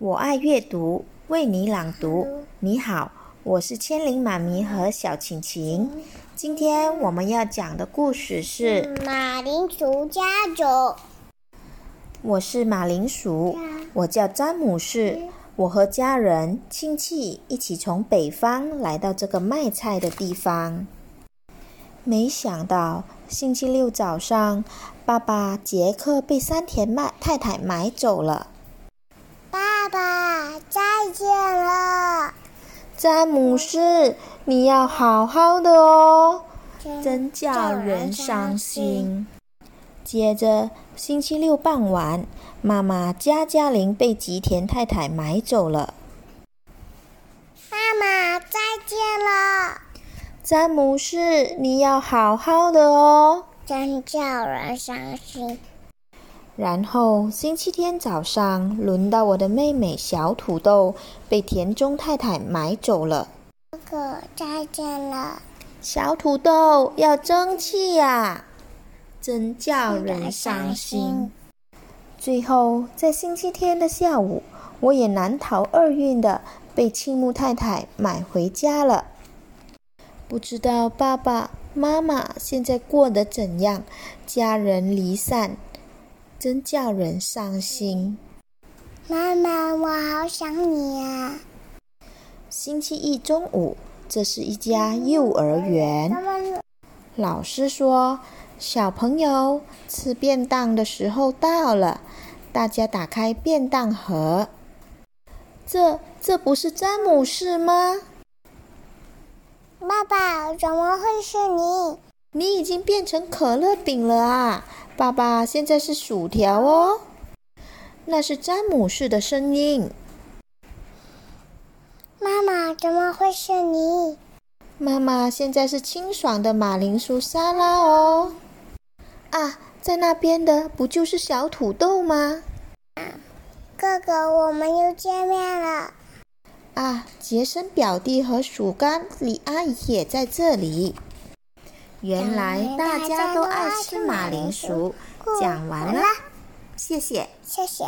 我爱阅读，为你朗读。你好，我是千灵妈咪和小晴晴。今天我们要讲的故事是《马铃薯家族》。我是马铃薯，我叫詹姆士。我和家人、亲戚一起从北方来到这个卖菜的地方。没想到星期六早上，爸爸杰克被山田麦太太买走了。爸爸，再见了，詹姆士，你要好好的哦，真叫人伤心。接着，星期六傍晚，妈妈加加林被吉田太太买走了。妈妈，再见了，詹姆士，你要好好的哦，真叫人伤心。然后星期天早上，轮到我的妹妹小土豆被田中太太买走了。哥哥，再见了。小土豆要争气呀，真叫人伤心。最后，在星期天的下午，我也难逃厄运的被青木太太买回家了。不知道爸爸妈妈现在过得怎样？家人离散。真叫人伤心。妈妈，我好想你啊！星期一中午，这是一家幼儿园。老师说：“小朋友，吃便当的时候到了，大家打开便当盒。”这这不是詹姆士吗？爸爸，怎么会是你？你已经变成可乐饼了啊！爸爸现在是薯条哦，那是詹姆士的声音。妈妈，怎么会是你？妈妈现在是清爽的马铃薯沙拉哦。啊，在那边的不就是小土豆吗？哥哥，我们又见面了。啊，杰森表弟和薯干李阿姨也在这里。原来大家都爱吃马铃薯。讲完了，谢谢，谢谢。